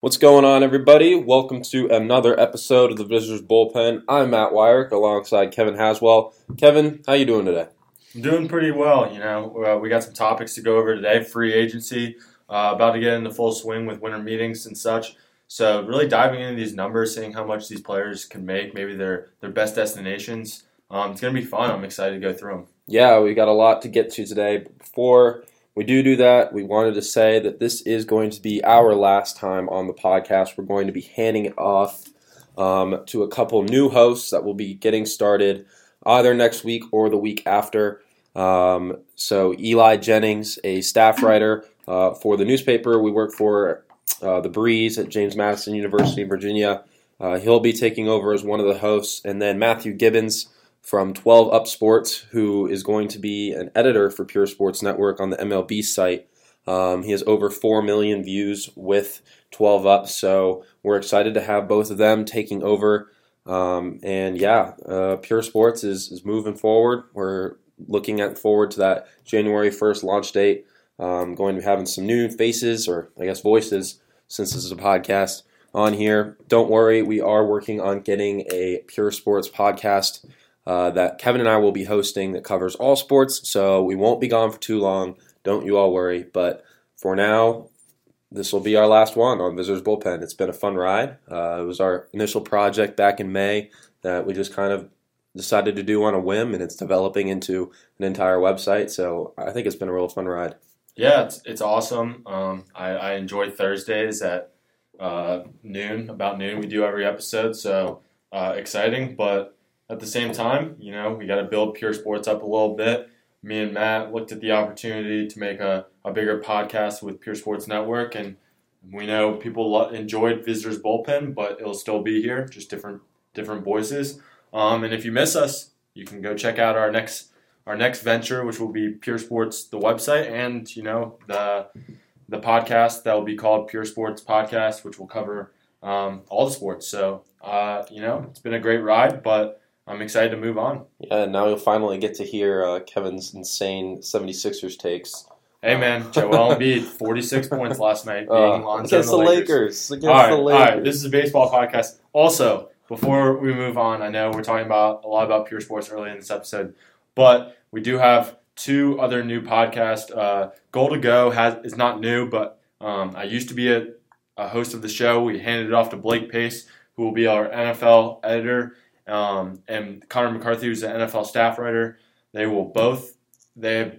What's going on, everybody? Welcome to another episode of the Visitors Bullpen. I'm Matt Weyrich alongside Kevin Haswell. Kevin, how you doing today? I'm doing pretty well. You know, uh, we got some topics to go over today. Free agency, uh, about to get into full swing with winter meetings and such. So really diving into these numbers, seeing how much these players can make, maybe their their best destinations. Um, it's gonna be fun. I'm excited to go through them. Yeah, we got a lot to get to today. Before we do do that, we wanted to say that this is going to be our last time on the podcast. We're going to be handing it off um, to a couple new hosts that will be getting started either next week or the week after. Um, so, Eli Jennings, a staff writer uh, for the newspaper we work for, uh, The Breeze at James Madison University, in Virginia, uh, he'll be taking over as one of the hosts. And then Matthew Gibbons, from 12 Up Sports, who is going to be an editor for Pure Sports Network on the MLB site. Um, he has over 4 million views with 12 Up, so we're excited to have both of them taking over. Um, and yeah, uh, Pure Sports is, is moving forward. We're looking at forward to that January 1st launch date. Um, going to be having some new faces, or I guess voices, since this is a podcast on here. Don't worry, we are working on getting a Pure Sports podcast uh, that Kevin and I will be hosting that covers all sports. So we won't be gone for too long. Don't you all worry. But for now, this will be our last one on Visitors Bullpen. It's been a fun ride. Uh, it was our initial project back in May that we just kind of decided to do on a whim, and it's developing into an entire website. So I think it's been a real fun ride. Yeah, it's, it's awesome. Um, I, I enjoy Thursdays at uh, noon, about noon. We do every episode, so uh, exciting. But at the same time, you know, we got to build Pure Sports up a little bit. Me and Matt looked at the opportunity to make a, a bigger podcast with Pure Sports Network, and we know people lo- enjoyed Visitors Bullpen, but it'll still be here, just different different voices. Um, and if you miss us, you can go check out our next our next venture, which will be Pure Sports, the website, and you know the the podcast that will be called Pure Sports Podcast, which will cover um, all the sports. So uh, you know, it's been a great ride, but I'm excited to move on. Yeah, now you'll finally get to hear uh, Kevin's insane 76ers takes. Hey man, Joel Embiid, 46 points last night, uh, against the, the Lakers. Lakers. Against all right, the Lakers. All right, this is a baseball podcast. Also, before we move on, I know we're talking about a lot about pure sports early in this episode, but we do have two other new podcasts. Uh, Goal to Go has is not new, but um, I used to be a, a host of the show. We handed it off to Blake Pace, who will be our NFL editor um, and Connor McCarthy, who's an NFL staff writer. They will both they have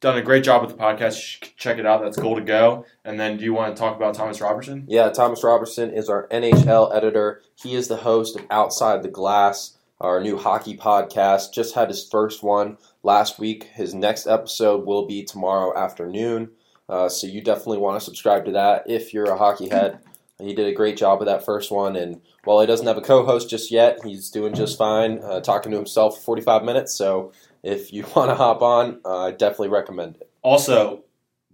done a great job with the podcast. check it out. That's Goal to Go. And then, do you want to talk about Thomas Robertson? Yeah, Thomas Robertson is our NHL editor. He is the host of Outside the Glass, our new hockey podcast. Just had his first one last week. His next episode will be tomorrow afternoon. Uh, so you definitely want to subscribe to that if you're a hockey head. He did a great job with that first one, and while he doesn't have a co-host just yet, he's doing just fine, uh, talking to himself for 45 minutes. So if you want to hop on, uh, I definitely recommend it. Also,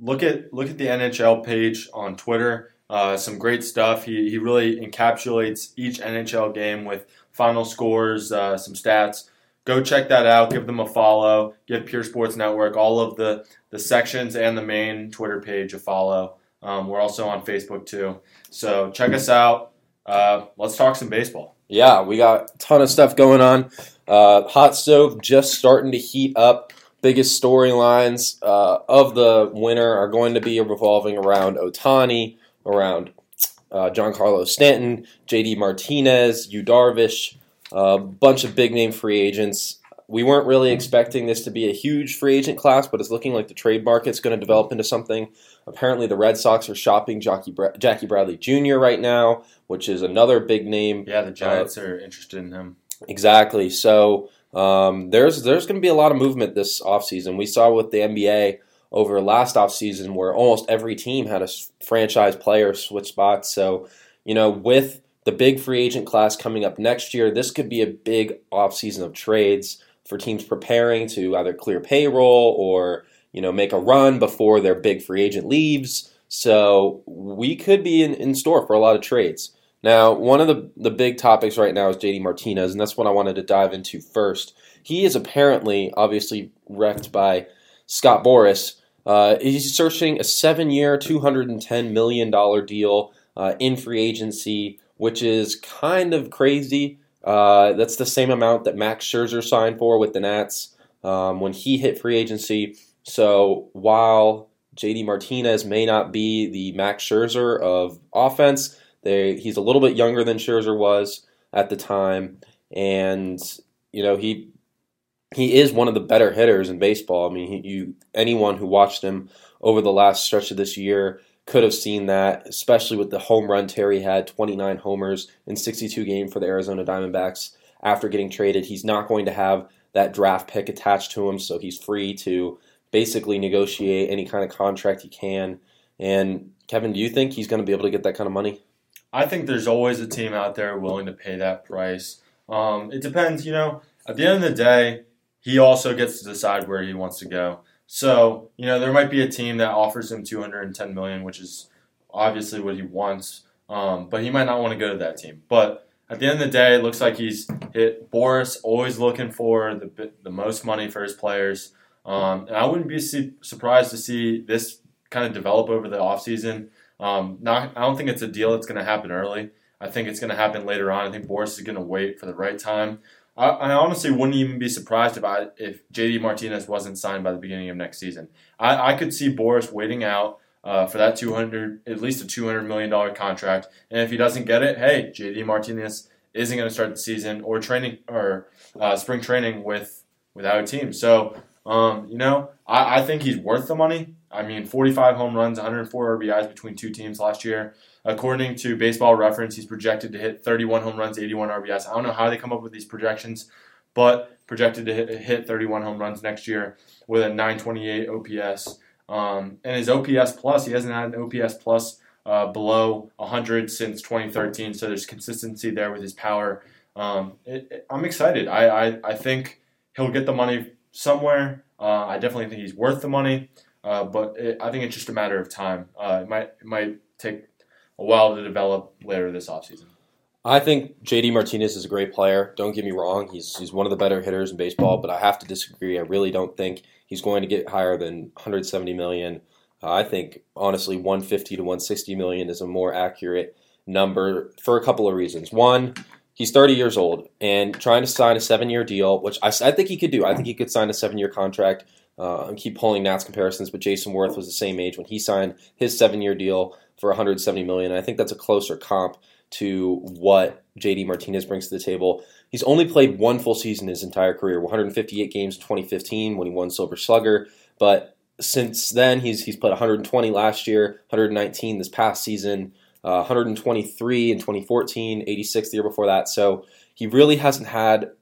look at look at the NHL page on Twitter. Uh, some great stuff. He he really encapsulates each NHL game with final scores, uh, some stats. Go check that out. Give them a follow. Give Pure Sports Network all of the the sections and the main Twitter page a follow. Um, we're also on Facebook too. So check us out. Uh, let's talk some baseball. Yeah, we got a ton of stuff going on. Uh, hot stove just starting to heat up. Biggest storylines uh, of the winter are going to be revolving around Ohtani, around uh, Giancarlo Stanton, JD Martinez, Yu Darvish, a bunch of big name free agents we weren't really expecting this to be a huge free agent class, but it's looking like the trade market's going to develop into something. Apparently, the Red Sox are shopping Jackie, Bra- Jackie Bradley Jr. right now, which is another big name. Yeah, the Giants uh, are interested in him. Exactly. So um, there's there's going to be a lot of movement this offseason. We saw with the NBA over last offseason where almost every team had a franchise player switch spots. So, you know, with the big free agent class coming up next year, this could be a big offseason of trades for teams preparing to either clear payroll or you know make a run before their big free agent leaves. So we could be in, in store for a lot of trades. Now, one of the, the big topics right now is JD Martinez, and that's what I wanted to dive into first. He is apparently, obviously, wrecked by Scott Boras. Uh, he's searching a seven year, $210 million deal. uh, in free agency, which is kind of crazy. Uh, that's the same amount that Max Scherzer signed for with the Nats um, when he hit free agency. So while JD Martinez may not be the Max Scherzer of offense, they, he's a little bit younger than Scherzer was at the time, and you know he he is one of the better hitters in baseball. I mean, he, you anyone who watched him over the last stretch of this year could have seen that, especially with the home run Terry had 29 homers in 62 games for the Arizona Diamondbacks after getting traded. He's not going to have that draft pick attached to him, so he's free to basically negotiate any kind of contract he can. And Kevin, do you think he's going to be able to get that kind of money? I think there's always a team out there willing to pay that price. Um, it depends, you know. At the end of the day, he also gets to decide where he wants to go. So, you know, there might be a team that offers him 210 million, which is obviously what he wants, um, but he might not want to go to that team. But at the end of the day, it looks like he's hit Boras, always looking for the the most money for his players. Um, and I wouldn't be su- surprised to see this kind of develop over the offseason. Um, not, I don't think it's a deal that's going to happen early. I think it's going to happen later on. I think Boras is going to wait for the right time. I, I, honestly wouldn't even be surprised if I, if JD Martinez wasn't signed by the beginning of next season. I, I could see Boras waiting out uh, for that 200, at least a 200 million dollar contract. And if he doesn't get it, hey, JD Martinez isn't going to start the season or training or uh, spring training with without a team. So um, you know, I, I think he's worth the money. I mean, 45 home runs, 104 RBIs between two teams last year. According to Baseball Reference, he's projected to hit 31 home runs, 81 RBIs. I don't know how they come up with these projections, but projected to hit, hit 31 home runs next year with a 928 OPS. Um, and his OPS plus, he hasn't had an OPS plus uh, below 100 since 2013. So there's consistency there with his power. Um, it, it, I'm excited. I, I, I think he'll get the money somewhere. Uh, I definitely think he's worth the money, uh, but it, I think it's just a matter of time. Uh, it might it might take a while to develop later this offseason. I think JD Martinez is a great player. Don't get me wrong; he's he's one of the better hitters in baseball. But I have to disagree. I really don't think he's going to get higher than 170 million. Uh, I think honestly, 150 to 160 million is a more accurate number for a couple of reasons. One, he's 30 years old and trying to sign a seven year deal, which I, I, think he could do. I think he could sign a seven year contract. Uh, and keep pulling Nats comparisons, but Jayson Werth was the same age when he signed his seven year deal for 170 million. I think that's a closer comp to what JD Martinez brings to the table. He's only played one full season his entire career, 158 games in 2015 when he won Silver Slugger, but since then he's he's played 120 last year, 119 this past season uh, 123 in 2014, 86 the year before that. So he really hasn't had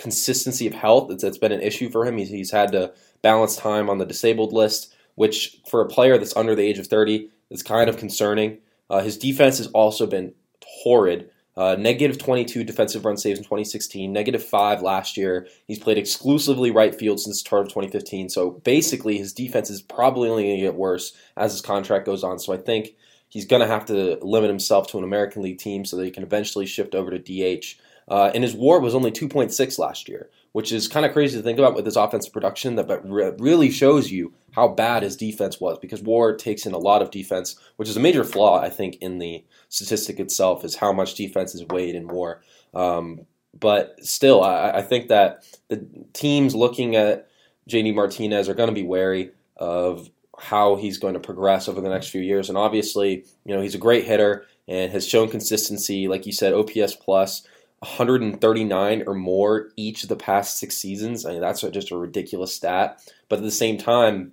consistency of health. It's, it's been an issue for him. He's, he's had to balance time on the disabled list, which for a player that's under the age of 30 is kind of concerning. Uh, his defense has also been horrid. Uh, negative 22 defensive run saves in 2016, negative 5 last year. He's played exclusively right field since the start of 2015. So basically, his defense is probably only going to get worse as his contract goes on. So I think he's going to have to limit himself to an American League team so that he can eventually shift over to DH. Uh, and his WAR was only 2.6 last year, which is kind of crazy to think about with his offensive production. That but re- really shows you how bad his defense was because WAR takes in a lot of defense, which is a major flaw I think in the statistic itself is how much defense is weighed in WAR. Um, but still, I, I think that the teams looking at JD Martinez are going to be wary of how he's going to progress over the next few years. And obviously, you know, he's a great hitter and has shown consistency. Like you said, OPS plus 139 or more each of the past six seasons. I mean, that's just a ridiculous stat. But at the same time,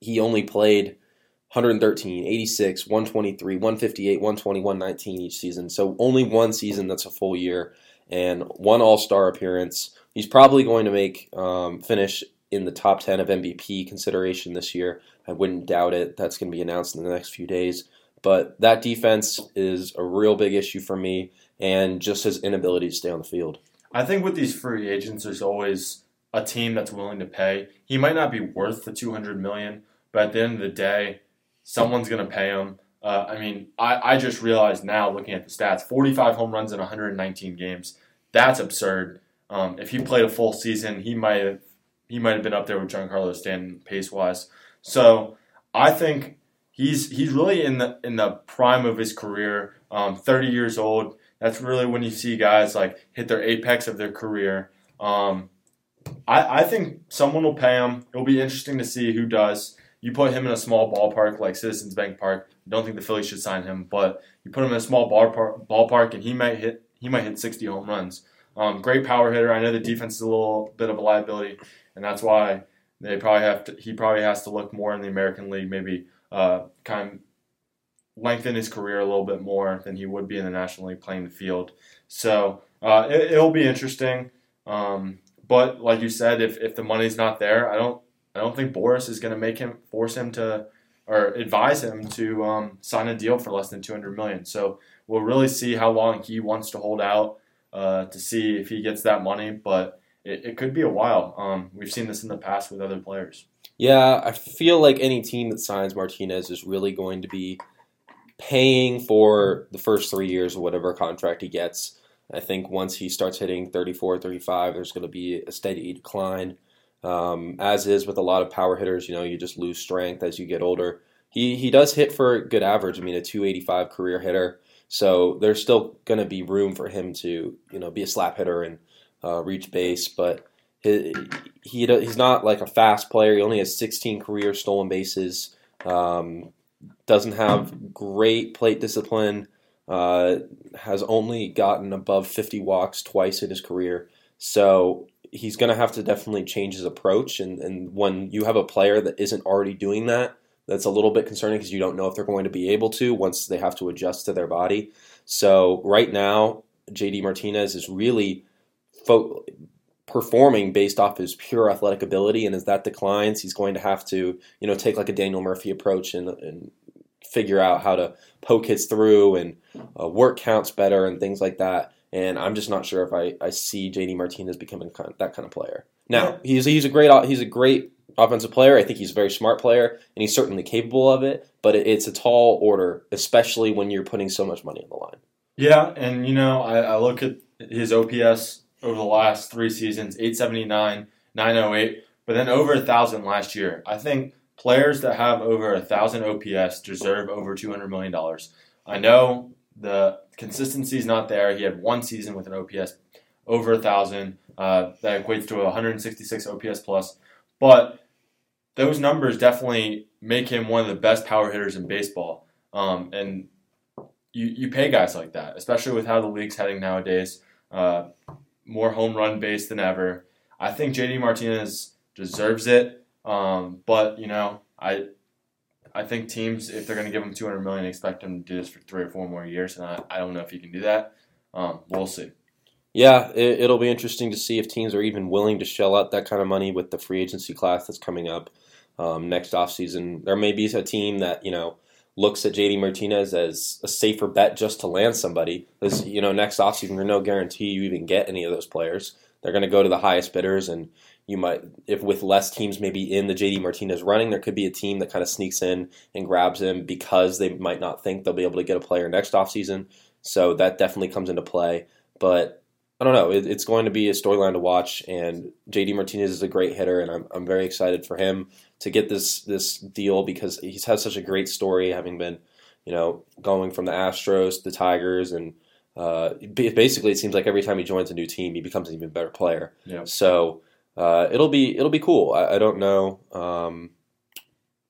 he only played 113, 86, 123, 158, 120, 119 each season. So only one season that's a full year and one All Star appearance. He's probably going to make um, finish in the top 10 of MVP consideration this year. I wouldn't doubt it. That's going to be announced in the next few days. But that defense is a real big issue for me, and just his inability to stay on the field. I think with these free agents, there's always a team that's willing to pay. He might not be worth the 200 million, but at the end of the day, someone's going to pay him. Uh, I mean, I, I just realized now looking at the stats 45 home runs in 119 games. That's absurd. Um, if he played a full season, he might have he might have been up there with Giancarlo Stanton pace wise. So I think he's he's really in the in the prime of his career. Um, 30 years old. That's really when you see guys like hit their apex of their career. Um, I, I think someone will pay him. It'll be interesting to see who does. You put him in a small ballpark like Citizens Bank Park. Don't think the Phillies should sign him, but you put him in a small ballpark, ballpark and he might hit he might hit 60 home runs. Um, great power hitter. I know the defense is a little bit of a liability, and that's why they probably have to. He probably has to look more in the American League, maybe uh, kind lengthen his career a little bit more than he would be in the National League playing the field. So uh, it, will be interesting. Um, but like you said, if, if the money's not there, I don't I don't think Boras is going to make him force him to or advise him to um, sign a deal for less than 200 million. So we'll really see how long he wants to hold out uh, to see if he gets that money. But it, it could be a while. Um, we've seen this in the past with other players. Yeah, I feel like any team that signs Martinez is really going to be paying for the first three years of whatever contract he gets. I think once he starts hitting 34, 35, there's going to be a steady decline. Um, as is with a lot of power hitters, you know, you just lose strength as you get older. He he does hit for a good average. I mean, a 285 career hitter. So there's still going to be room for him to, you know, be a slap hitter and uh, reach base. But he, he he's not like a fast player. He only has 16 career stolen bases. Um, doesn't have great plate discipline. Uh, has only gotten above 50 walks twice in his career. So he's going to have to definitely change his approach. And, and when you have a player that isn't already doing that, that's a little bit concerning because you don't know if they're going to be able to once they have to adjust to their body. So right now, JD Martinez is really fo- performing based off his pure athletic ability, and as that declines, he's going to have to you know take like a Daniel Murphy approach and, and figure out how to poke hits through and uh, work counts better and things like that. And I'm just not sure if I, I see JD Martinez becoming kind of, that kind of player. Now he's he's a great he's a great offensive player. I think he's a very smart player, and he's certainly capable of it. But it's a tall order, especially when you're putting so much money on the line. Yeah, and you know, I, I look at his OPS over the last three seasons: 879, 908, but then over a thousand last year. I think players that have over a thousand OPS deserve over 200 million dollars. I know the consistency is not there. He had one season with an OPS over a thousand. Uh, that equates to 166 OPS plus, but those numbers definitely make him one of the best power hitters in baseball. Um, and you, you pay guys like that, especially with how the league's heading nowadays. Uh, more home run base than ever. I think JD Martinez deserves it. Um, but you know, I I think teams, if they're going to give him 200 million, expect him to do this for three or four more years, and I, I don't know if he can do that. Um, we'll see. Yeah, it, will be interesting to see if teams are even willing to shell out that kind of money with the free agency class that's coming up um, next offseason. There may be a team that, you know, looks at JD Martinez as a safer bet just to land somebody. Because, you know, next offseason, there's no guarantee you even get any of those players. They're going to go to the highest bidders, and you might, if with less teams maybe in the JD Martinez running, there could be a team that kind of sneaks in and grabs him because they might not think they'll be able to get a player next offseason. So that definitely comes into play. But I don't know. It, it's going to be a storyline to watch, and JD Martinez is a great hitter, and I'm, I'm very excited for him to get this this deal because he's had such a great story, having been, you know, going from the Astros, the Tigers, and uh, basically it seems like every time he joins a new team, he becomes an even better player. Yeah. So uh, it'll be it'll be cool. I, I don't know um,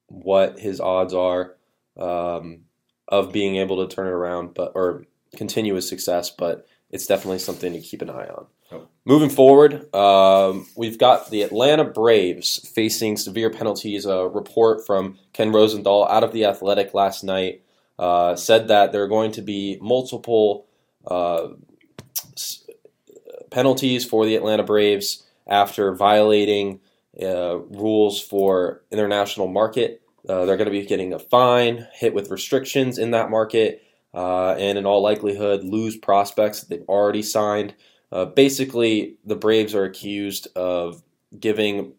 what his odds are um, of being able to turn it around, but or continue his success, but it's definitely something to keep an eye on. Oh. Moving forward, um, we've got the Atlanta Braves facing severe penalties. A report from Ken Rosenthal out of the Athletic last night uh, said that there are going to be multiple uh, penalties for the Atlanta Braves after violating uh, rules for international market. Uh, they're going to be getting a fine, hit with restrictions in that market, uh, and in all likelihood lose prospects that they've already signed. Uh, basically, the Braves are accused of giving,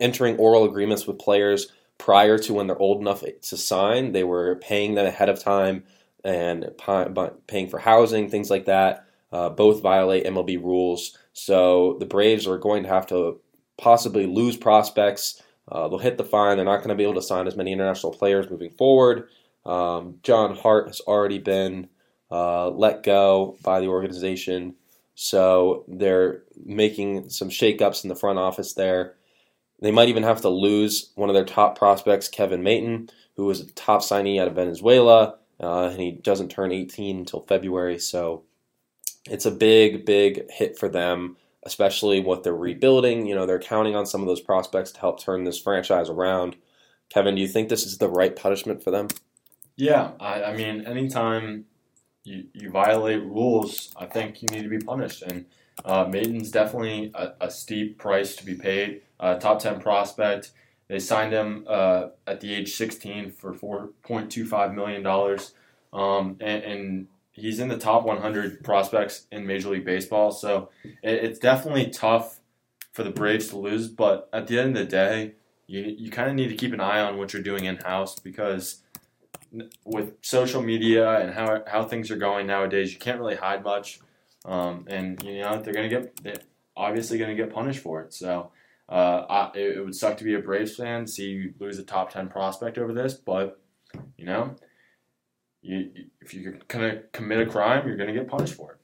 entering oral agreements with players prior to when they're old enough to sign. They were paying them ahead of time and paying for housing, things like that. Uh, both violate MLB rules. So the Braves are going to have to possibly lose prospects Uh, they'll hit the fine. They're not going to be able to sign as many international players moving forward. Um, John Hart has already been uh, let go by the organization, so they're making some shakeups in the front office there. They might even have to lose one of their top prospects, Kevin Maitan, who was a top signee out of Venezuela, uh, and he doesn't turn 18 until February. So it's a big, big hit for them, especially what they're rebuilding. You know, they're counting on some of those prospects to help turn this franchise around. Kevin, do you think this is the right punishment for them? Yeah, I, I mean, anytime you, you violate rules, I think you need to be punished. And uh, Maitan's definitely a, a, steep price to be paid. Uh, top 10 prospect. They signed him uh, at the age 16 for $4.25 million. Um, and, and, he's in the top 100 prospects in Major League Baseball. So it, it's definitely tough for the Braves to lose. But at the end of the day, you, you kind of need to keep an eye on what you're doing in house because with social media and how, how things are going nowadays, you can't really hide much. Um, and you know they're gonna get they're obviously gonna get punished for it. So uh, I, it, it, would suck to be a Braves fan, see you lose a top ten prospect over this, but you know, you if you're gonna commit a crime, you're gonna get punished for it.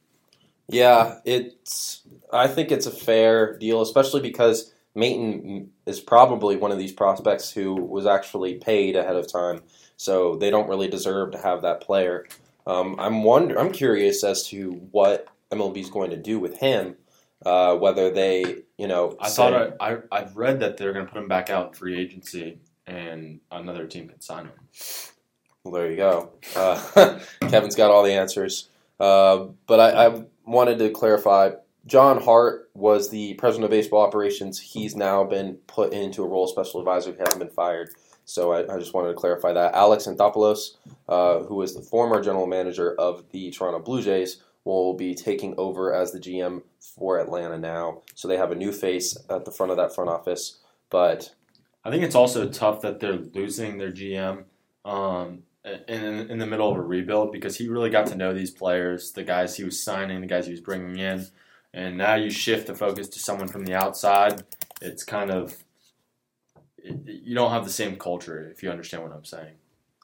Yeah, it's. I think it's a fair deal, especially because Maitan is probably one of these prospects who was actually paid ahead of time, so they don't really deserve to have that player. Um, I'm wonder. I'm curious as to what MLB is going to do with him. Uh, whether they, you know, I say, thought I, I I've read that they're going to put him back out in free agency, and another team can sign him. Well, there you go. Uh, Kevin's got all the answers. Uh, but I, I, wanted to clarify. John Hart was the president of baseball operations. He's now been put into a role of special advisor. He hasn't been fired. So I, I just wanted to clarify that. Alex Anthopoulos, uh, who is the former general manager of the Toronto Blue Jays, will be taking over as the GM for Atlanta now. So they have a new face at the front of that front office. But I think it's also tough that they're losing their GM um, in, in the middle of a rebuild because he really got to know these players, the guys he was signing, the guys he was bringing in. And now you shift the focus to someone from the outside. It's kind of, you don't have the same culture, if you understand what I'm saying.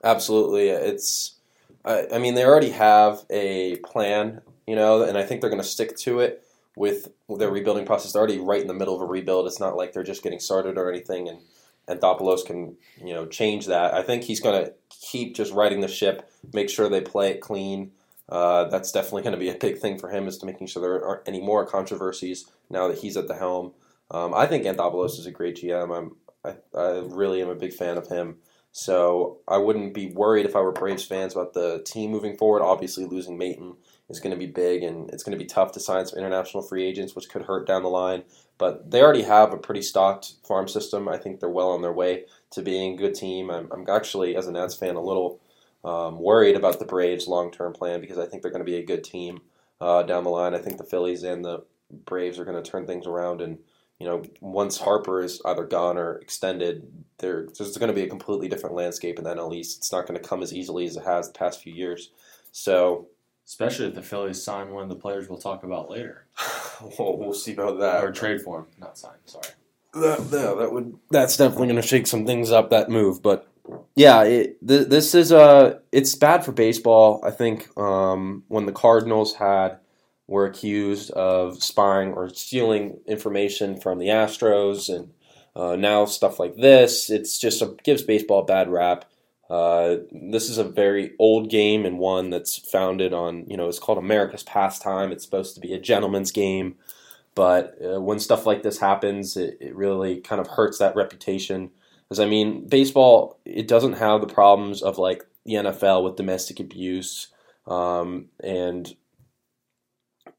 Absolutely. It's, I, I mean, they already have a plan you know, and I think they're going to stick to it with their rebuilding process. They're already right in the middle of a rebuild. It's not like they're just getting started or anything, and Anthopoulos can you know change that. I think he's going to keep just riding the ship, make sure they play it clean. Uh, that's definitely going to be a big thing for him is to making sure there aren't any more controversies now that he's at the helm. Um, I think Anthopoulos is a great GM. I'm I, I really am a big fan of him. So I wouldn't be worried if I were Braves fans about the team moving forward. Obviously, losing Maitan is going to be big, and it's going to be tough to sign some international free agents, which could hurt down the line. But they already have a pretty stocked farm system. I think they're well on their way to being a good team. I'm, I'm actually, as a Nats fan, a little um, worried about the Braves' long term plan because I think they're going to be a good team uh, down the line. I think the Phillies and the Braves are going to turn things around and you know, once Harper is either gone or extended, there, there's going to be a completely different landscape in the NL East. It's not going to come as easily as it has the past few years. So Especially if the Phillies sign one of the players we'll talk about later. well, we'll see about that. Or trade for him, not sign. Sorry. That, yeah, that would. That's definitely going to shake some things up. That move, but yeah, it, th- this is a It's bad for baseball. I think um, when the Cardinals had were accused of spying or stealing information from the Astros, and uh, now stuff like this, it's just a, gives baseball a bad rap. Uh, this is a very old game and one that's founded on, you know, it's called America's pastime. It's supposed to be a gentleman's game. But uh, when stuff like this happens, it, it really kind of hurts that reputation. Because, I mean, baseball, it doesn't have the problems of like the NFL with domestic abuse um, and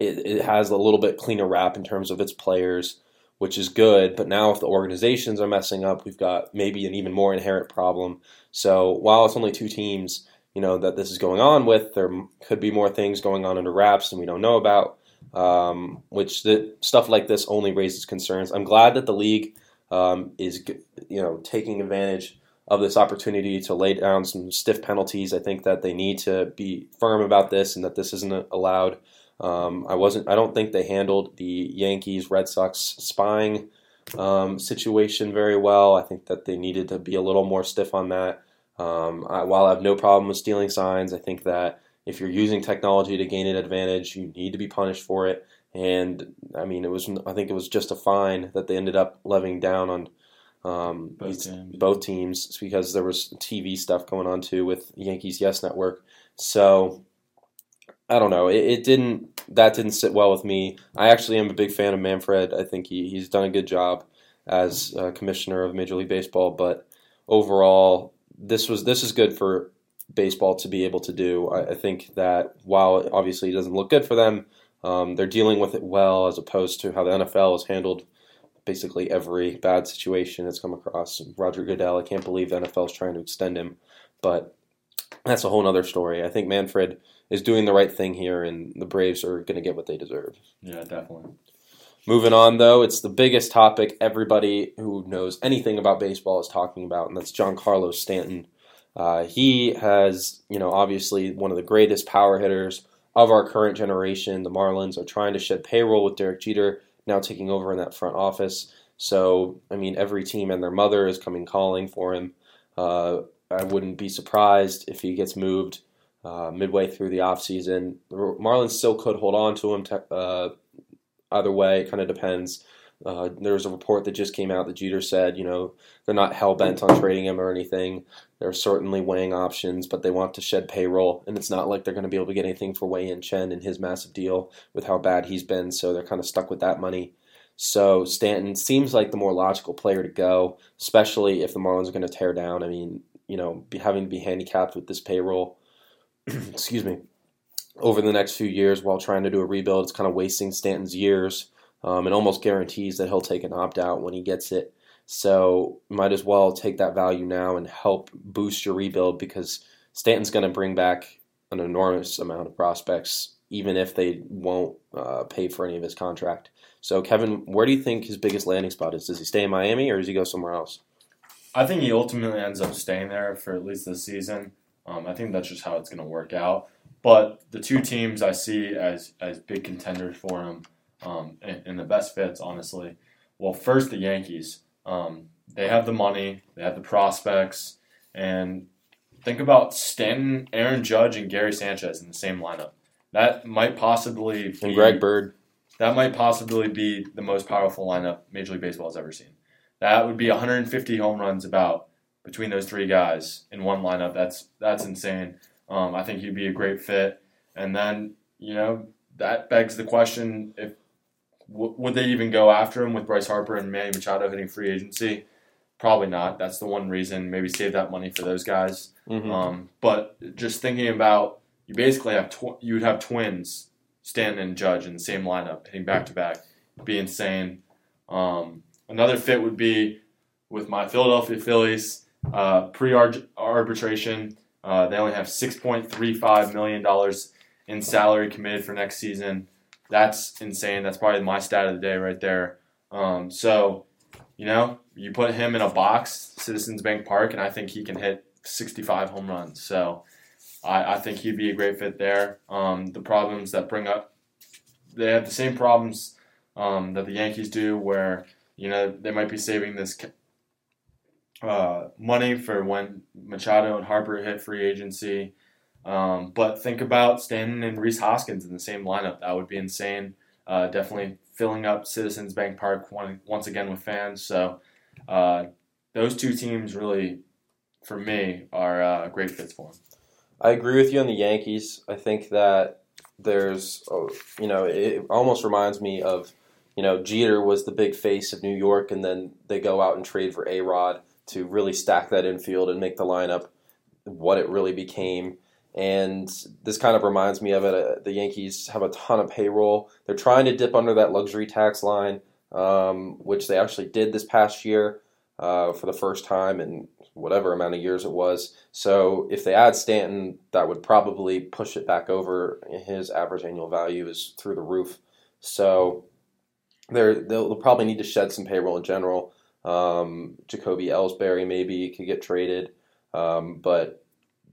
it, it has a little bit cleaner rap in terms of its players which is good. But now, if the organizations are messing up, we've got maybe an even more inherent problem. So while it's only two teams, you know that this is going on with, there could be more things going on under wraps and we don't know about. Um, which the stuff like this only raises concerns. I'm glad that the league um, is you know taking advantage of this opportunity to lay down some stiff penalties. I think that they need to be firm about this and that this isn't allowed. Um, I wasn't. I don't think they handled the Yankees Red Sox spying um, situation very well. I think that they needed to be a little more stiff on that. Um, I, while I have no problem with stealing signs, I think that if you're using technology to gain an advantage, you need to be punished for it. And I mean, it was I think it was just a fine that they ended up levying down on um, Both teams. both teams because there was TV stuff going on too with Yankees Yes Network. So I don't know. It, it didn't that didn't sit well with me. I actually am a big fan of Manfred. I think he, he's done a good job as uh, commissioner of Major League Baseball. But overall, this was this is good for baseball to be able to do. I, I think that while obviously it doesn't look good for them, um, they're dealing with it well as opposed to how the NFL has handled basically every bad situation it's come across. Roger Goodell, I can't believe the NFL is trying to extend him, but that's a whole other story. I think Manfred is doing the right thing here, and the Braves are going to get what they deserve. Yeah, definitely. Moving on, though, it's the biggest topic everybody who knows anything about baseball is talking about, and that's Giancarlo Stanton. Uh, he has, you know, obviously one of the greatest power hitters of our current generation. The Marlins are trying to shed payroll with Derek Jeter now taking over in that front office. So, I mean, every team and their mother is coming calling for him. Uh, I wouldn't be surprised if he gets moved uh, midway through the offseason. The Marlins still could hold on to him. Te- uh, either way, it kind of depends. Uh, there was a report that just came out that Jeter said, you know, they're not hell bent on trading him or anything. They're certainly weighing options, but they want to shed payroll, and it's not like they're going to be able to get anything for Wei Yin Chen and his massive deal with how bad he's been. So they're kind of stuck with that money. So Stanton seems like the more logical player to go, especially if the Marlins are going to tear down. I mean, you know, be, having to be handicapped with this payroll, excuse me, over the next few years while trying to do a rebuild, it's kind of wasting Stanton's years. Um, it almost guarantees that he'll take an opt out when he gets it. So might as well take that value now and help boost your rebuild because Stanton's going to bring back an enormous amount of prospects, even if they won't uh, pay for any of his contract. So Kevin, where do you think his biggest landing spot is? Does he stay in Miami or does he go somewhere else? I think he ultimately ends up staying there for at least this season. Um, I think that's just how it's going to work out. But the two teams I see as as big contenders for him um, and, and, the best fits, honestly. Well, first the Yankees. Um, they have the money, they have the prospects, and think about Stanton, Aaron Judge, and Gary Sanchez in the same lineup. That might possibly be, and Greg Bird. That might possibly be the most powerful lineup Major League Baseball has ever seen. That would be 150 home runs about between those three guys in one lineup. That's that's insane. Um, I think he'd be a great fit. And then you know that begs the question: if w- would they even go after him with Bryce Harper and Manny Machado hitting free agency? Probably not. That's the one reason. Maybe save that money for those guys. Mm-hmm. Um, but just thinking about, you basically have tw- you would have twins, Stanton and Judge in the same lineup, hitting back to back, be insane. Um, another fit would be with my Philadelphia Phillies uh, pre arbitration. Uh, they only have six point three five million dollars in salary committed for next season. That's insane. That's probably my stat of the day right there. Um, so, you know, you put him in a box, Citizens Bank Park, and I think he can hit 65 home runs. So, I, I think he'd be a great fit there. Um, the problems that bring up, they have the same problems um, that the Yankees do, where you know they might be saving this uh, money for when Machado and Harper hit free agency. Um, but think about Stanton and Rhys Hoskins in the same lineup. That would be insane. Uh, definitely filling up Citizens Bank Park once again with fans. So uh, those two teams really, for me, are uh, great fits for them. I agree with you on the Yankees. I think that there's, oh, you know, it almost reminds me of, you know, Jeter was the big face of New York, and then they go out and trade for A Rod to really stack that infield and make the lineup what it really became. And this kind of reminds me of it. Uh, the Yankees have a ton of payroll. They're trying to dip under that luxury tax line, um, which they actually did this past year uh, for the first time in whatever amount of years it was. So if they add Stanton, that would probably push it back over. His average annual value is through the roof. So they're, they'll probably need to shed some payroll in general. Um, Jacoby Ellsbury maybe could get traded, um, but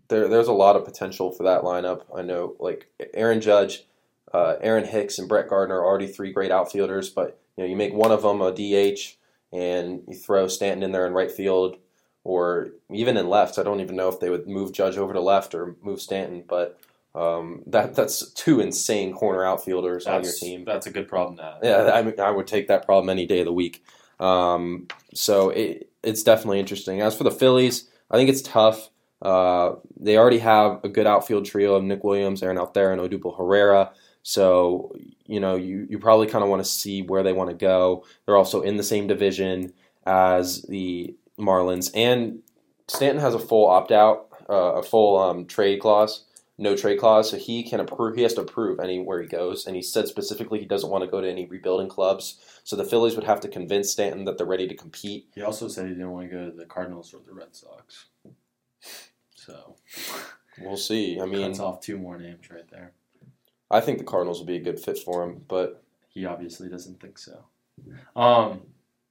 there, there's a lot of potential for that lineup. I know, like Aaron Judge, uh, Aaron Hicks, and Brett Gardner are already three great outfielders, but you know, you make one of them a DH, and you throw Stanton in there in right field or even in left. I don't even know if they would move Judge over to left or move Stanton, but um, that that's two insane corner outfielders on your team. that's a good problem to have. Yeah, I, mean, I would take that problem any day of the week. Um, so it, it's definitely interesting. As for the Phillies, I think it's tough. Uh, they already have a good outfield trio of Nick Williams, Aaron Altherr, and Odubel Herrera. So you know you, you probably kind of want to see where they want to go. They're also in the same division as the Marlins, and Stanton has a full opt out, uh, a full um, trade clause no trade clause, so he can approve. He has to approve anywhere he goes, and he said specifically he doesn't want to go to any rebuilding clubs. So the Phillies would have to convince Stanton that they're ready to compete. He also said he didn't want to go to the Cardinals or the Red Sox. So We'll see. I mean, cuts off two more names right there. I think the Cardinals will be a good fit for him, but He obviously doesn't think so. Um,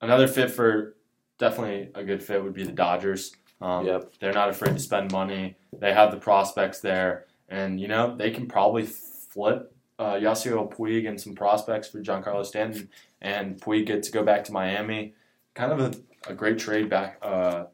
another fit for definitely a good fit would be the Dodgers. Um, Yep. They're not afraid to spend money. They have the prospects there, and you know they can probably flip uh, Yasiel Puig and some prospects for Giancarlo Stanton, and Puig get to go back to Miami. Kind of a, a great trade back uh,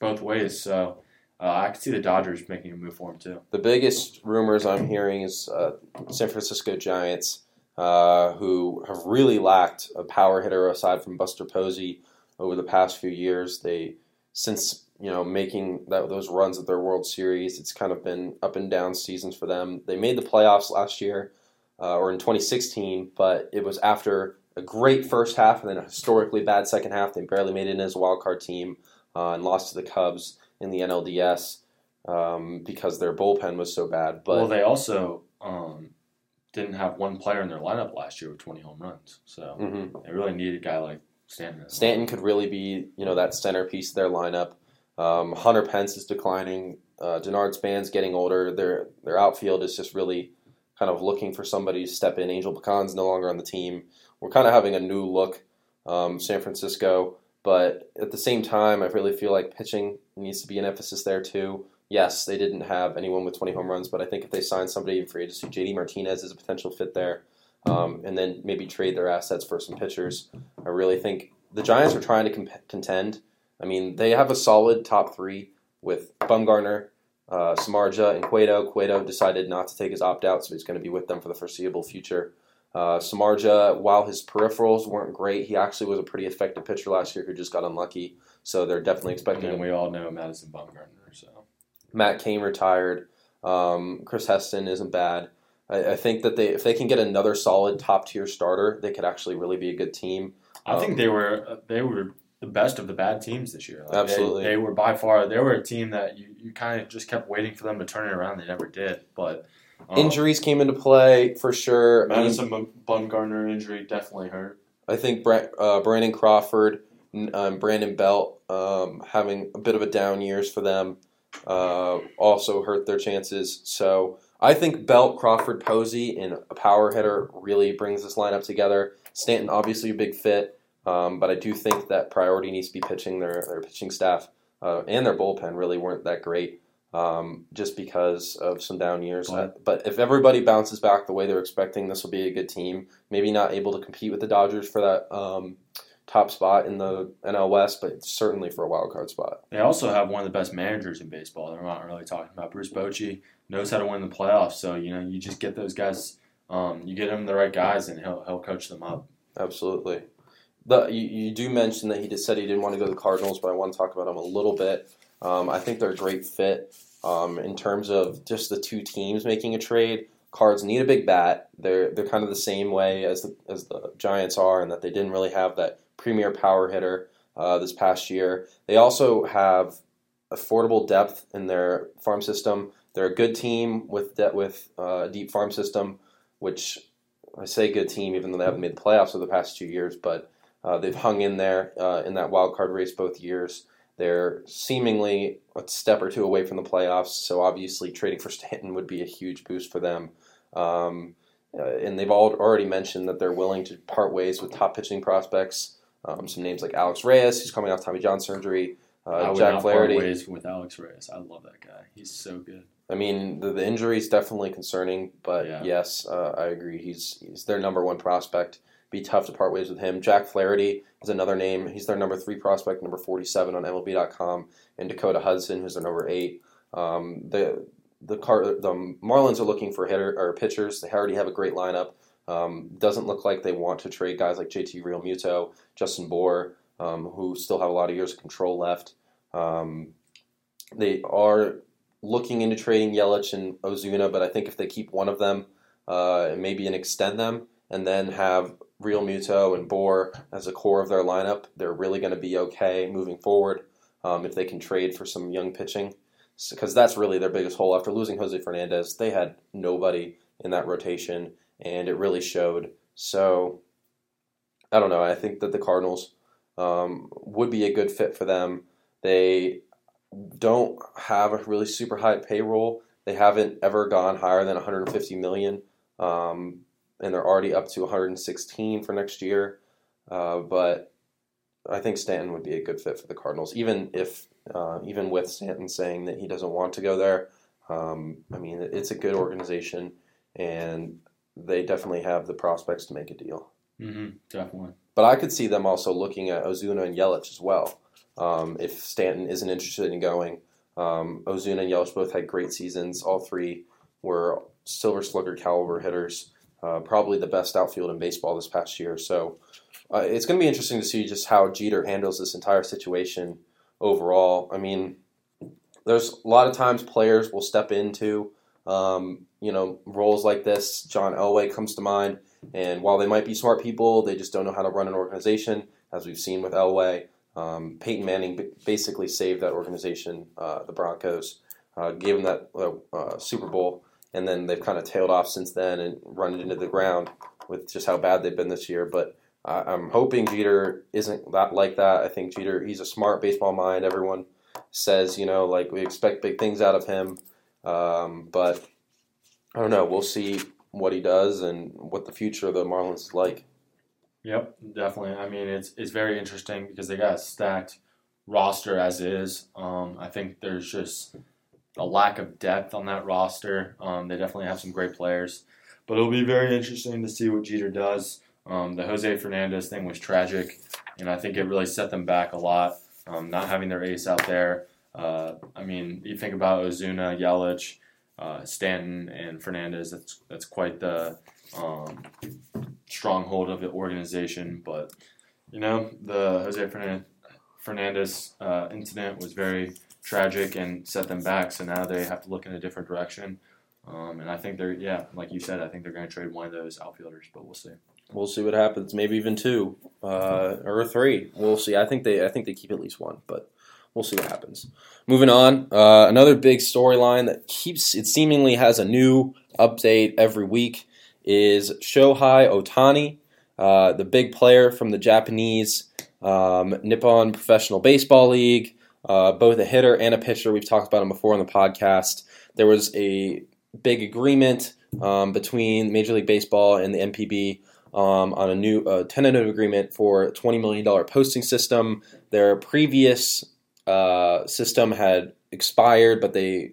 both ways. So uh, I could see the Dodgers making a move for him too. the biggest rumors I'm hearing is uh, San Francisco Giants, uh, who have really lacked a power hitter aside from Buster Posey over the past few years. They since you know making that, those runs at their World Series, it's kind of been up and down seasons for them. They made the playoffs last year uh, or in 2016, but it was after a great first half and then a historically bad second half. They barely made it in as a wild card team uh, and lost to the Cubs in the NLDS um, because their bullpen was so bad. But well, they also um, didn't have one player in their lineup last year with 20 home runs, so Mhm. they really need a guy like Stanton. Stanton could really be, you know, that centerpiece of their lineup. Um, Hunter Pence is declining. Uh, Denard Span's getting older. Their their outfield is just really kind of looking for somebody to step in. Angel Pagan's no longer on the team. We're kind of having a new look, um, San Francisco. But at the same time, I really feel like pitching needs to be an emphasis there too. Yes, they didn't have anyone with 20 home runs, but I think if they sign somebody in free agency, JD Martinez is a potential fit there, um, and then maybe trade their assets for some pitchers. I really think the Giants are trying to comp- contend. I mean, they have a solid top three with Bumgarner, uh, Samardzija, and Cueto. Cueto decided not to take his opt out, so he's going to be with them for the foreseeable future. Uh, Samardzija, while his peripherals weren't great, he actually was a pretty effective pitcher last year who just got unlucky. So they're definitely expecting then him. we all know Madison Bumgarner. So Matt Cain retired. Um, Chris Heston isn't bad. I, I think that they, if they can get another solid top tier starter, they could actually really be a good team. I Um, think they were they were the best of the bad teams this year. Like, they- Absolutely. they, were by far they were a team that you, you kind of just kept waiting for them to turn it around. They never did, but um, Injuries came into play for sure. I mean, Madison Bum- Bumgarner injury definitely hurt. I think uh, Brandon Crawford, um, Brandon Belt um, having a bit of a down years for them uh, also hurt their chances. So I think Belt, Crawford, Posey, and a power hitter really brings this lineup together. Stanton obviously a big fit, um, but I do think that priority needs to be pitching. Their their pitching staff uh, and their bullpen really weren't that great. Um, just because of some down years, Right. but if everybody bounces back the way they're expecting, this will be a good team maybe not able to compete with the Dodgers for that um, top spot in the NL West, but certainly for a wild card spot. They also have one of the best managers in baseball. They're not really talking about Bruce Bochy knows how to win the playoffs. So you know you just get those guys. Um, you get him the right guys, and he'll he'll coach them up. Absolutely. The, you, you do mention that he just said he didn't want to go to the Cardinals, but I want to talk about them a little bit. Um, I think they're a great fit um, in terms of just the two teams making a trade. Cards need a big bat. They're they're kind of the same way as the as the Giants are, in that they didn't really have that premier power hitter uh, this past year. They also have affordable depth in their farm system. They're a good team with de- with uh, a deep farm system, which I say good team even though they haven't made the playoffs over the past two years, but uh, they've hung in there uh, in that wild card race both years. They're seemingly a step or two away from the playoffs, so obviously trading for Stanton would be a huge boost for them. Um, uh, and they've all already mentioned that they're willing to part ways with top pitching prospects. Um, some names like Alex Reyes, who's coming off Tommy John surgery, I uh, would Jack not part Flaherty. ways with Alex Reyes. I love that guy. He's so good. I mean, the, the injury is definitely concerning, but Yeah. yes, uh, I agree. He's he's their number one prospect, be tough to part ways with him. Jack Flaherty is another name. He's their number three prospect, number 47 on MLB.com, and Dakota Hudson, who's their number eight. Um, the the car the Marlins are looking for hitter or pitchers. They already have a great lineup. Um, doesn't look like they want to trade guys like JT Realmuto, Justin Bour, um, who still have a lot of years of control left. Um, they are looking into trading Yelich and Ozuna, but I think if they keep one of them, uh, maybe and extend them, and then have Realmuto and Bour as a core of their lineup, they're really going to be okay moving forward um, if they can trade for some young pitching. Because that's really their biggest hole. After losing Jose Fernandez, they had nobody in that rotation, and it really showed. So, I don't know. I think that the Cardinals um, would be a good fit for them. They don't have a really super high payroll. They haven't ever gone higher than 150 million, um, and they're already up to 116 for next year. Uh, but I think Stanton would be a good fit for the Cardinals, even if uh, even with Stanton saying that he doesn't want to go there. Um, I mean, it's a good organization, and they definitely have the prospects to make a deal. Mm-hmm, definitely. But I could see them also looking at Ozuna and Yelich as well. Um, if Stanton isn't interested in going, um, Ozuna and Yelich both had great seasons. All three were Silver Slugger caliber hitters. Uh, probably the best outfield in baseball this past year. So uh, it's going to be interesting to see just how Jeter handles this entire situation overall. I mean, there's a lot of times players will step into um, you know roles like this. John Elway comes to mind, and while they might be smart people, they just don't know how to run an organization, as we've seen with Elway. Um, Peyton Manning basically saved that organization, uh, the Broncos, uh, gave them that uh, uh, Super Bowl, and then they've kind of tailed off since then and run it into the ground with just how bad they've been this year. But I'm hoping Jeter isn't that like that. I think Jeter, he's a smart baseball mind. Everyone says, you know, like we expect big things out of him, um, but I don't know. We'll see what he does and what the future of the Marlins is like. Yep, definitely. I mean, it's it's very interesting because they got a stacked roster as is. Um, I think there's just a lack of depth on that roster. Um, they definitely have some great players, but it'll be very interesting to see what Jeter does. Um, the Jose Fernandez thing was tragic, and I think it really set them back a lot. Um, not having their ace out there. Uh, I mean, you think about Ozuna, Yelich, uh, Stanton, and Fernandez. That's that's quite the um, stronghold of the organization. But you know, the Jose Fernandez uh, incident was very tragic and set them back. So now they have to look in a different direction. Um, and I think they're yeah, like you said, I think they're going to trade one of those outfielders, but we'll see. We'll see what happens. Maybe even two uh, or three. We'll see. I think they I think they keep at least one, but we'll see what happens. Moving on, uh, another big storyline that keeps it seemingly has a new update every week is Shohei Ohtani, uh, the big player from the Japanese um, Nippon Professional Baseball League, uh, both a hitter and a pitcher. We've talked about him before on the podcast. There was a big agreement um, between Major League Baseball and the NPB um, on a new uh, tentative agreement for a $20 million posting system. Their previous uh, system had expired, but they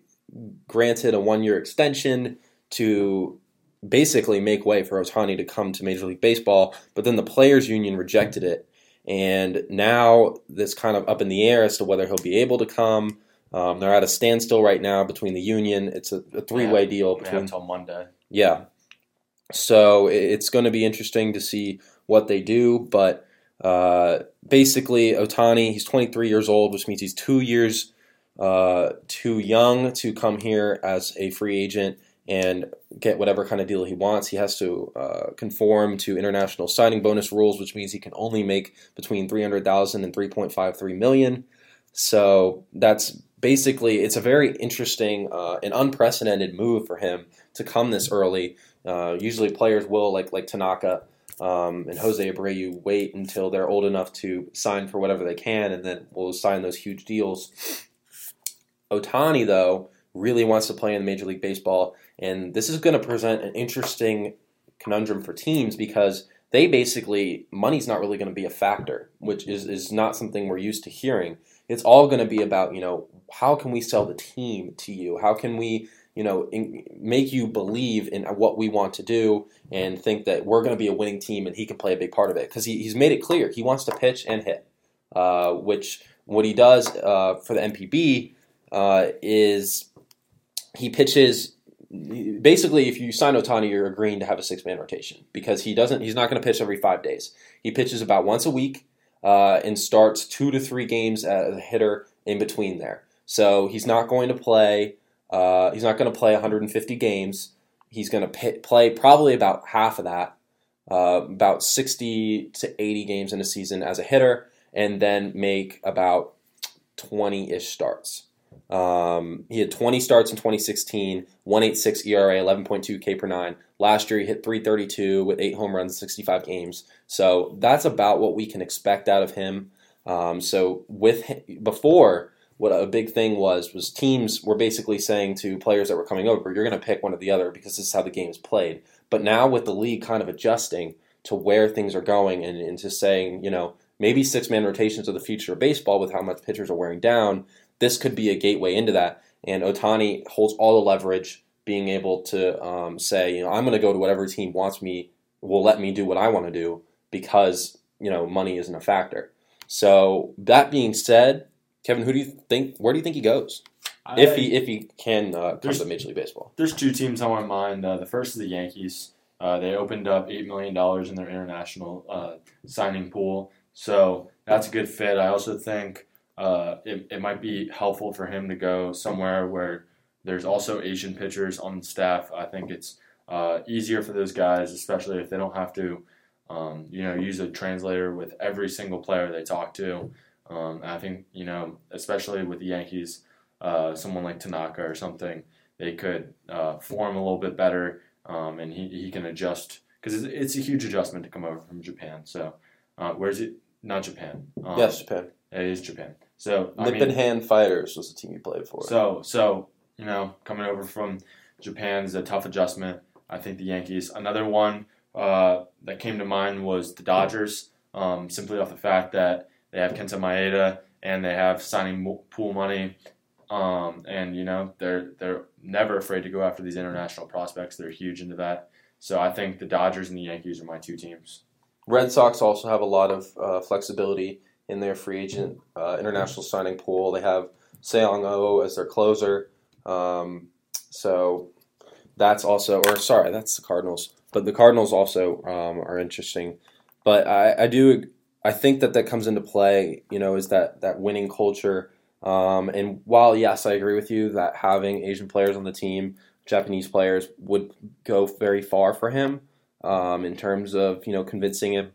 granted a one year extension to basically make way for Ohtani to come to Major League Baseball, but then the players union rejected it. And now this kind of up in the air as to whether he'll be able to come. Um, they're at a standstill right now between the union. It's a, a three-way yeah, deal between until Monday. Yeah, so it's going to be interesting to see what they do. But uh, basically, Ohtani, he's 23 years old, which means he's two years uh, too young to come here as a free agent and get whatever kind of deal he wants. He has to uh, conform to international signing bonus rules, which means he can only make between 300,000 and 3.53 million. So that's basically it's a very interesting uh, and unprecedented move for him to come this early. Uh, usually, players will like like Tanaka um, and Jose Abreu wait until they're old enough to sign for whatever they can, and then will sign those huge deals. Ohtani though, really wants to play in Major League Baseball and this is going to present an interesting conundrum for teams because they basically, money's not really going to be a factor, which is, is not something we're used to hearing. It's all going to be about, you know, how can we sell the team to you? How can we you know, in, make you believe in what we want to do and think that we're going to be a winning team and he can play a big part of it because he, he's made it clear he wants to pitch and hit, uh, which what he does uh, for the NPB uh, is he pitches. Basically, if you sign Ohtani, you're agreeing to have a six man rotation because he doesn't. He's not going to pitch every five days. He pitches about once a week uh, and starts two to three games as a hitter in between there. So he's not going to play. Uh, he's not going to play 150 games. He's going to play probably about half of that, uh, about 60 to 80 games in a season as a hitter, and then make about 20 ish starts. Um, he had 20 starts in 2016, 186 ERA, 11.2 K per nine. Last year he hit 332 with eight home runs, 65 games. So that's about what we can expect out of him. Um, so with before what a big thing was was teams were basically saying to players that were coming over, you're going to pick one or the other because this is how the game is played. But now with the league kind of adjusting to where things are going and into saying, you know, maybe six man rotations are the future of baseball with how much pitchers are wearing down, this could be a gateway into that. And Ohtani holds all the leverage, being able to um, say, you know, I'm going to go to whatever team wants me, will let me do what I want to do because, you know, money isn't a factor. So that being said, Kevin, who do you think? Where do you think he goes? I, if he if he can uh, come to Major League Baseball, there's two teams on my mind. Uh, the first is the Yankees. Uh, they opened up eight million dollars in their international uh, signing pool, so that's a good fit. I also think uh, it it might be helpful for him to go somewhere where there's also Asian pitchers on staff. I think it's uh, easier for those guys, especially if they don't have to, um, you know, use a translator with every single player they talk to. Um, I think you know, especially with the Yankees, uh, someone like Tanaka or something, they could uh, form a little bit better, um, and he, he can adjust because it's, it's, a huge adjustment to come over from Japan. So, uh, where's it? Not Japan. Um, yes, Japan. It is Japan. So Nippon Ham Fighters was the team you played for. So so you know, coming over from Japan is a tough adjustment. I think the Yankees. Another one uh, that came to mind was the Dodgers, um, simply off the fact that they have Kenta Maeda and they have signing pool money. Um, and you know they're they're never afraid to go after these international prospects. They're huge into that. So I think the Dodgers and the Yankees are my two teams. Red Sox also have a lot of uh, flexibility in their free agent uh, international signing pool. They have Seong O as their closer. Um, so that's also, or sorry, that's the Cardinals. But the Cardinals also um, are interesting. But I, I do I think that that comes into play. You know, is that that winning culture. Um, and while yes, I agree with you that having Asian players on the team, Japanese players would go very far for him um, in terms of you know convincing him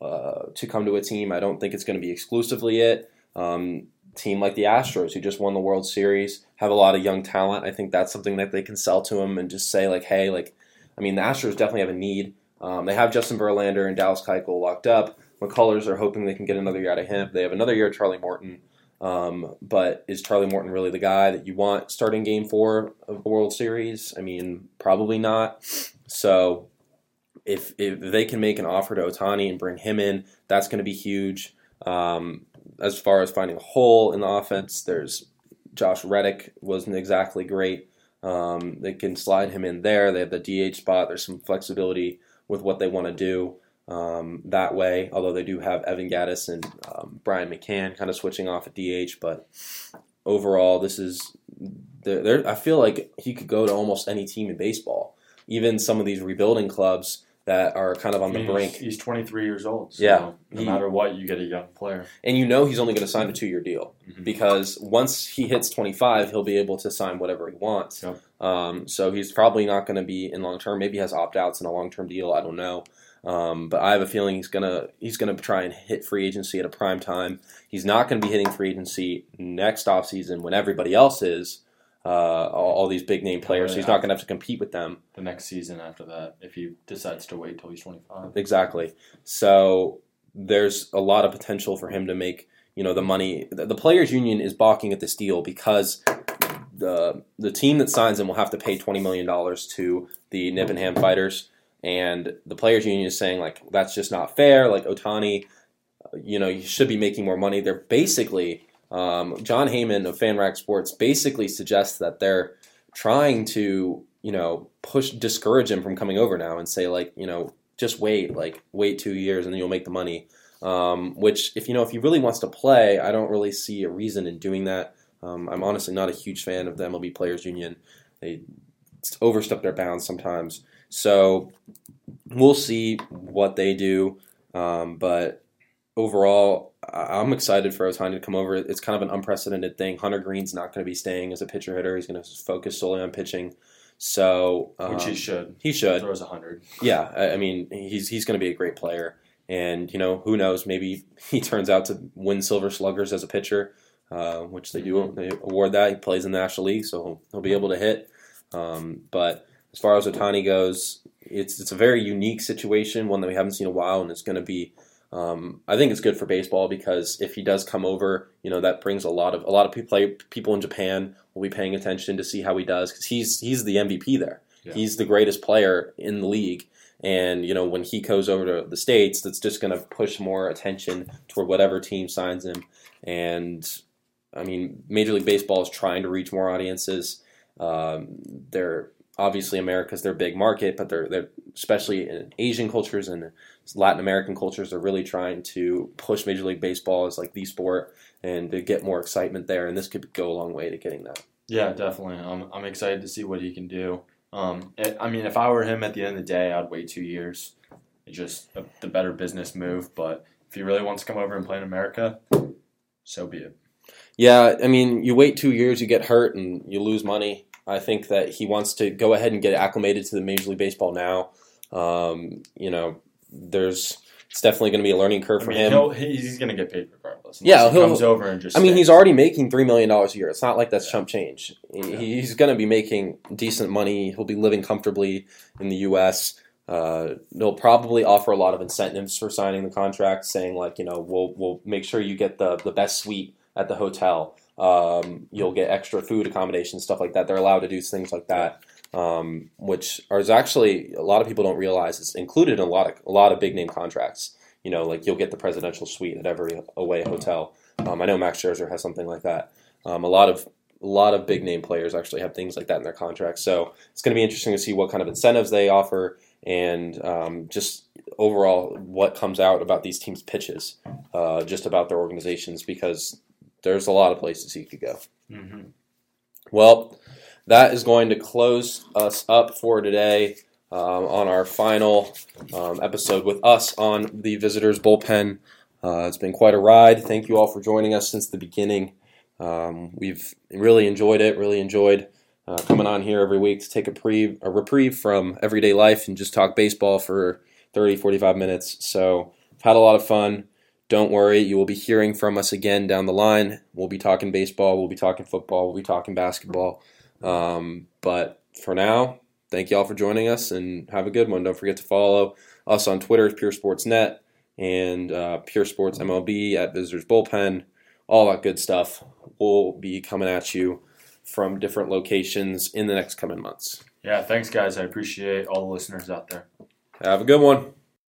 uh, to come to a team. I don't think it's going to be exclusively it. Um, team like the Astros, who just won the World Series, have a lot of young talent. I think that's something that they can sell to him and just say like, hey, like, I mean, the Astros definitely have a need. Um, they have Justin Verlander and Dallas Keuchel locked up. McCullers are hoping they can get another year out of him. They have another year of Charlie Morton. Um, but is Charlie Morton really the guy that you want starting game four of the World Series? I mean, probably not. So if, if they can make an offer to Ohtani and bring him in, that's going to be huge. Um, as far as finding a hole in the offense, there's Josh Reddick wasn't exactly great. Um, they can slide him in there. They have the DH spot. There's some flexibility with what they want to do um, that way. Although they do have Evan Gattis and um, Brian McCann kind of switching off at DH, but overall, this is. They're, I feel like he could go to almost any team in baseball. Even some of these rebuilding clubs that are kind of on the brink. He's 23 years old. So yeah. No he, matter what, you get a young player. And you know he's only going to sign a two year deal mm-hmm. because once he hits 25, he'll be able to sign whatever he wants. Yep. Um, so he's probably not going to be in long term. Maybe he has opt outs in a long term deal. I don't know. Um, but I have a feeling he's gonna he's gonna try and hit free agency at a prime time. He's not going to be hitting free agency next offseason when everybody else is. Uh, all, all, these big name players, so he's not going to have to compete with them the next season after that if he decides to wait till he's 25. Exactly. So there's a lot of potential for him to make you know the money. The, the players' union is balking at this deal because the the team that signs him will have to pay 20 million dollars to the Nippon Ham Fighters and the players union is saying like that's just not fair. Like Ohtani, you know, you should be making more money. They're basically um, Jon Heyman of FanRag Sports basically suggests that they're trying to you know push discourage him from coming over now and say like you know just wait like wait two years and then you'll make the money. Um, which if you know if he really wants to play, I don't really see a reason in doing that. Um, I'm honestly not a huge fan of the MLB Players Union. They overstep their bounds sometimes. So we'll see what they do. Um, but overall, I'm excited for Ohtani to come over. It's kind of an unprecedented thing. Hunter Greene's not going to be staying as a pitcher hitter. He's going to focus solely on pitching. So um, which he um, should. He should. Throws hundred. Yeah, I, I mean he's he's going to be a great player. And you know who knows? Maybe he turns out to win Silver Sluggers as a pitcher, uh, which they do. Mm-hmm. They award that. He plays in the National League, so he'll, he'll be able to hit. Um, but as far as Ohtani goes, it's it's a very unique situation, one that we haven't seen in a while, and it's going to be. Um, I think it's good for baseball because if he does come over, you know that brings a lot of a lot of people people in Japan will be paying attention to see how he does because he's he's the MVP there. Yeah. He's the greatest player in the league, and you know when he goes over to the states, that's just going to push more attention toward whatever team signs him. And I mean, Major League Baseball is trying to reach more audiences. Um, they're obviously America's their big market, but they're they're especially in Asian cultures and Latin American cultures, they're really trying to push Major League Baseball as like the sport and to get more excitement there. And this could go a long way to getting that. Yeah, definitely. I'm I'm excited to see what he can do. Um, I mean, if I were him at the end of the day, I'd wait two years. It's just a, the better business move. But if he really wants to come over and play in America, so be it. Yeah, I mean, you wait two years, you get hurt, and you lose money. I think that he wants to go ahead and get acclimated to the Major League Baseball now. Um, you know, there's it's definitely going to be a learning curve I for mean, him. he's going to get paid regardless. Yeah, he comes over and just. I mean, stays. he's already making three million dollars a year. It's not like that's Yeah. chump change. He- Yeah. He's going to be making decent money. He'll be living comfortably in the U.S. Uh, they'll probably offer a lot of incentives for signing the contract, saying like, you know, we'll we'll make sure you get the the best suite at the hotel. Um, you'll get extra food accommodations, stuff like that. They're allowed to do things like that, um, which is actually a lot of people don't realize is included in a lot of a lot of big name contracts. You know, like you'll get the presidential suite at every away hotel. Um, I know Max Scherzer has something like that. Um, a lot of a lot of big name players actually have things like that in their contracts. So it's going to be interesting to see what kind of incentives they offer and um, just overall what comes out about these teams' pitches, uh, just about their organizations, because there's a lot of places he could go. Mhm. Well, that is going to close us up for today um, on our final um, episode with us on the Visitors Bullpen. Uh, it's been quite a ride. Thank you all for joining us since the beginning. Um, we've really enjoyed it, really enjoyed uh, coming on here every week to take a, pre- a reprieve from everyday life and just talk baseball for 30, 45 minutes. So, I've had a lot of fun. Don't worry, you will be hearing from us again down the line. We'll be talking baseball, we'll be talking football, we'll be talking basketball. Um, but for now, thank you all for joining us and have a good one. Don't forget to follow us on Twitter, Pure Sports Net, and uh, Pure Sports MLB at Visitors Bullpen, all that good stuff. We'll be coming at you from different locations in the next coming months. Yeah, thanks, guys. I appreciate all the listeners out there. Have a good one.